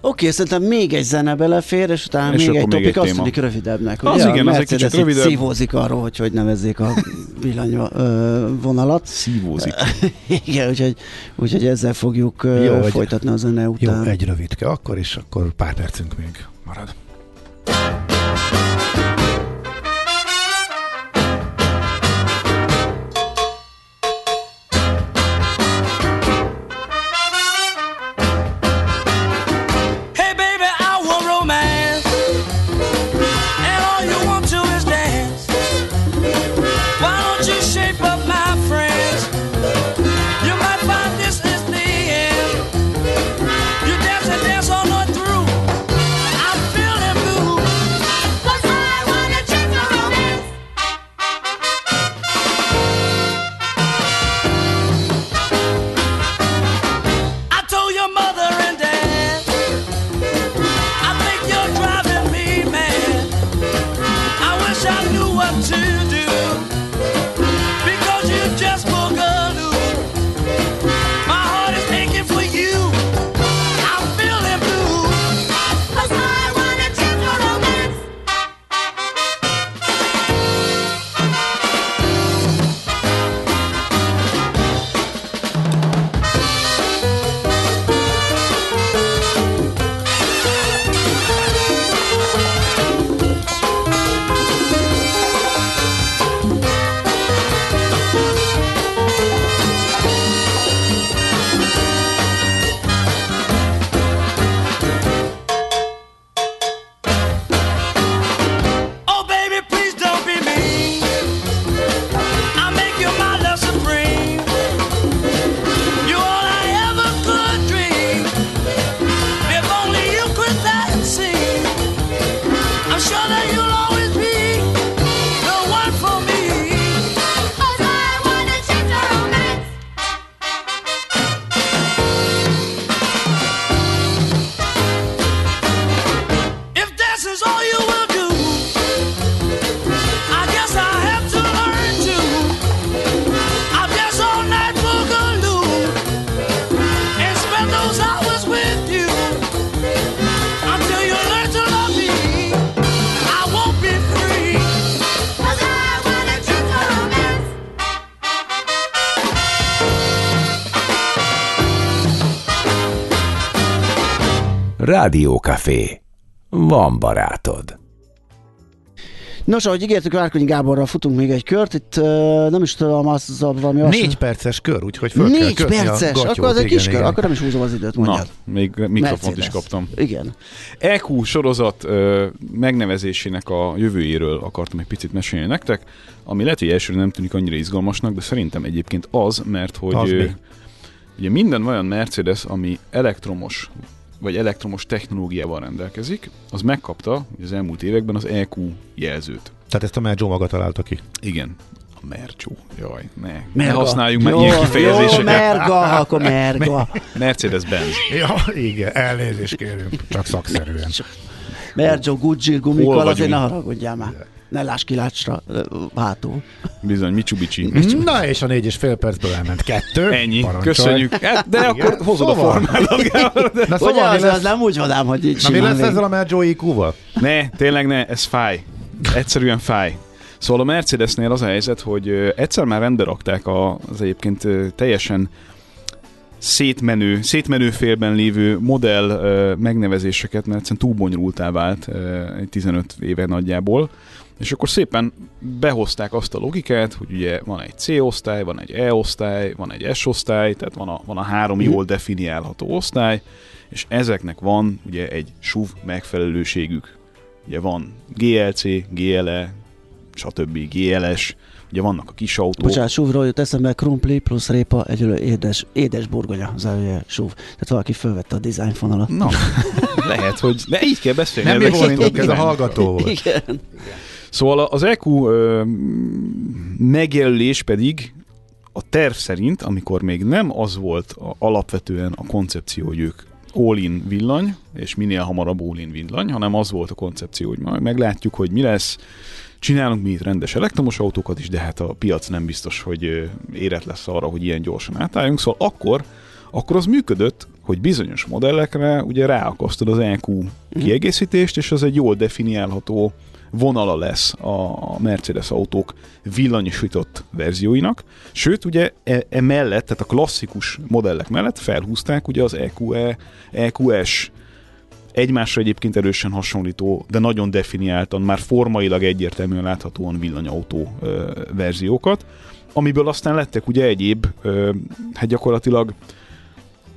Oké, szerintem még egy zene belefér, és utána És még egy akkor még topik, egy azt tűnik rövidebbnek. Az ugye? igen, az egy kicsit rövidebb. Szívózik arról, hogy hogy nevezzék a villanyvonalat. Szívózik. igen, úgyhogy, úgyhogy ezzel fogjuk Jó, Jó, folytatni a zene Jó, után. egy rövidke akkor, és akkor pár percünk még marad. Rádiókafé. Van barátod. Nos, ahogy ígértük, Várkonyi Gáborral futunk még egy kört, itt uh, nem is tudom, az valami... azt- Négy perces kör, úgyhogy föl kell Négy a perces, gatyót, akkor az egy igen, kis kör, igen. akkor nem is húzom az időt, Na, mondjad. még mikrofont Mercedes. is kaptam. Igen. EQ sorozat ö, megnevezésének a jövőjéről akartam egy picit mesélni nektek, ami lehet, hogy elsőre nem tűnik annyira izgalmasnak, de szerintem egyébként az, mert hogy Az mi? ugye minden olyan Mercedes, ami elektromos vagy elektromos technológiával rendelkezik, az megkapta az elmúlt években az EQ jelzőt. Tehát ezt a Merjo maga találta ki. Igen. A Mercsó. Jaj, ne. ne Merga. használjunk már Jó, ilyen Jó, kifejezéseket. merga, akkor merga. Mercedes-Benz. Ja, igen, elnézést kérünk, csak szakszerűen. Mergio, Gucci, gumikkal, azért ne haragudjál már. Ne láss kilácsra ö, hátul. Bizony, Mitsubishi. Na és a négy és fél percből elment kettő. Ennyi, Parancsolj. köszönjük. Hát, de akkor hozod a Szóval. formát. Na Ugye szóval, mi az, lesz, az nem úgy vadám, hogy így na, mi lesz ezzel a Merjo IQ-val? Ne, tényleg ne, ez fáj. Egyszerűen fáj. Szóval a Mercedesnél az a helyzet, hogy egyszer már rendbe rakták a- az egyébként teljesen szétmenő, szétmenő félben lévő modell ö, megnevezéseket, mert egyszerűen túl bonyolultá vált ö, egy 15 éve nagyjából. És akkor szépen behozták azt a logikát, hogy ugye van egy C-osztály, van egy E-osztály, van egy S-osztály, tehát van a, van a három jól definiálható osztály, és ezeknek van ugye egy SUV megfelelőségük. Ugye van GLC, GLE, stb. GLS, ugye vannak a kis autók. Bocsánat, súvról jut eszembe, krumpli plusz répa együlő édes, édes burgonya, zárója súv. Tehát valaki fölvette a design fonalat. Na, lehet, hogy... De így kell beszélni. Nem mi voltunk, ez a hallgató volt. Igen. Szóval az EQ ö, megjelölés pedig a terv szerint, amikor még nem az volt a, alapvetően a koncepció, hogy ők all-in villany, és minél hamarabb all-in villany, hanem az volt a koncepció, hogy majd meglátjuk, hogy mi lesz, csinálunk mi itt rendes elektromos autókat is, de hát a piac nem biztos, hogy érett lesz arra, hogy ilyen gyorsan átálljunk, szóval akkor, akkor az működött, hogy bizonyos modellekre ugye ráakasztod az EQ kiegészítést, és az egy jól definiálható vonala lesz a Mercedes autók villanyosított verzióinak. Sőt, ugye e- emellett, tehát a klasszikus modellek mellett felhúzták ugye az EQE, EQS egymásra egyébként erősen hasonlító, de nagyon definiáltan, már formailag egyértelműen láthatóan villanyautó ö, verziókat, amiből aztán lettek ugye egyéb, ö, hát gyakorlatilag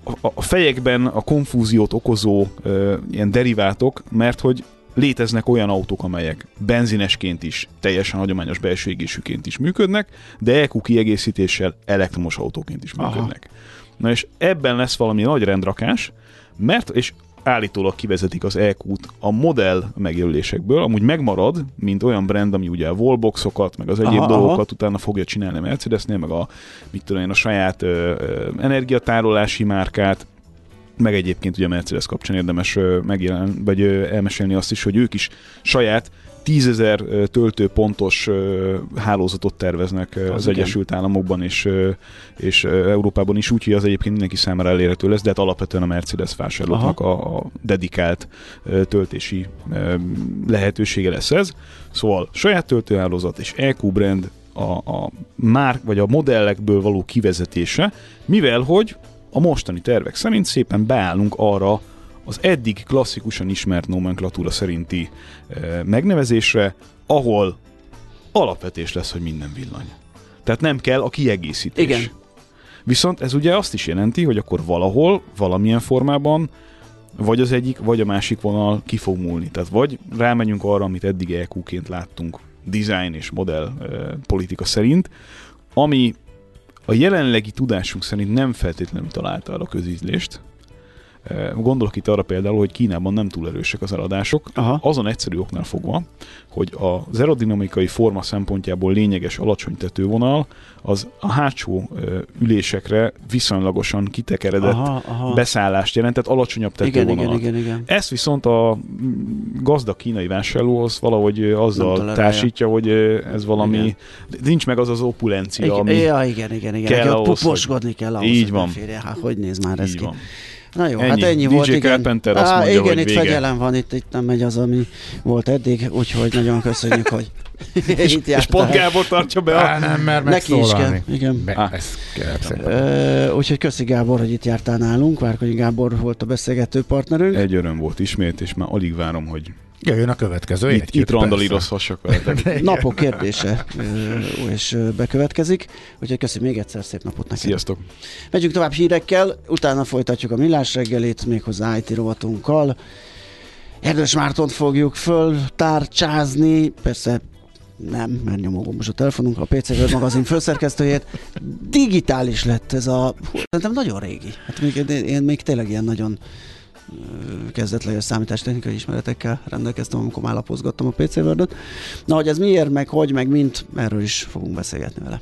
a, a fejekben a konfúziót okozó ö, ilyen derivátok, mert hogy léteznek olyan autók, amelyek benzinesként is, teljesen hagyományos belső égésűként is működnek, de EQ kiegészítéssel elektromos autóként is Aha. működnek. Na és ebben lesz valami nagy rendrakás, mert, és állítólag kivezetik az EQ-t a modell megjelölésekből, amúgy megmarad, mint olyan brand, ami ugye a wallboxokat, meg az egyéb Aha, dolgokat utána fogja csinálni a Mercedesnél, meg a, mit tudom én, a saját ö, ö, energiatárolási márkát, meg egyébként ugye a Mercedes kapcsán érdemes ö, megjelen, vagy elmesélni azt is, hogy ők is saját tízezer töltőpontos hálózatot terveznek Az az igen. Egyesült Államokban és, és Európában is, úgyhogy az egyébként mindenki számára elérhető lesz, de hát alapvetően a Mercedes vásárlóknak a, a dedikált töltési lehetősége lesz ez. Szóval saját töltőhálózat és EQ brand a, a már, vagy a modellekből való kivezetése, mivel hogy a mostani tervek szerint szépen beállunk arra az eddig klasszikusan ismert nomenklatúra szerinti e, megnevezésre, ahol alapvetés lesz, hogy minden villany. Tehát nem kell a kiegészítés. Igen. Viszont ez ugye azt is jelenti, hogy akkor valahol, valamilyen formában vagy az egyik, vagy a másik vonal ki fog múlni. Tehát vagy rámegyünk arra, amit eddig EQ-ként láttunk, design és modell e, politika szerint, ami a jelenlegi tudásunk szerint nem feltétlenül találta el a közízlést. Gondolok itt arra például, hogy Kínában nem túl erősek az eladások, Aha. azon egyszerű oknál fogva, hogy az aerodinamikai forma szempontjából lényeges alacsony tetővonal az a hátsó ülésekre viszonylagosan kitekeredett Aha, aha. beszállást jelent, tehát alacsonyabb Igen, tetővonalat. igen, igen, igen. Ezt viszont a mm, gazdag kínai vásárló az valahogy azzal társítja, hogy ez valami, Igen. nincs meg az az opulencia, Igen, ami ja, igen, igen, igen. kell Kell ahhoz, Puposgodni kell ahhoz, Így van. beférje. Hát hogy néz már ez így ki? van. Na jó, Ennyi. hát ennyi DJ volt, igen. Carpenter azt Á, mondja, igen, hogy itt vége. fegyelem van, itt, itt nem megy az, ami volt eddig, úgyhogy nagyon köszönjük, hogy itt És jártál. Pont Gábor tartja be Á, a... nem, mert Neki is kell, igen. Be, Ah. ez kell. Ö, úgyhogy köszi Gábor, hogy itt jártál nálunk. Várkonyi Gábor volt a beszélgető partnerünk. Egy öröm volt ismét, és már alig várom, hogy Jöjjön a következő. itt, egy-két itt randalírozhassak veletek. Napok kérdése és bekövetkezik, úgyhogy köszi még egyszer, szép napot neked. Sziasztok! Megyünk tovább hírekkel, utána folytatjuk a millás reggelit, méghozzá IT rovatunkkal. Erdős Mártont fogjuk föltárcsázni, persze nem, mert nyomogom most a telefonunk, a PC World magazin főszerkesztőjét. Digitális lett ez a, hú, szerintem nagyon régi. Hát még, én még tényleg ilyen nagyon kezdetleges számítástechnikai ismeretekkel rendelkeztem, amikor már lapozgattam a PC World-ot. Na, hogy ez miért, meg hogy, meg mint, erről is fogunk beszélgetni vele.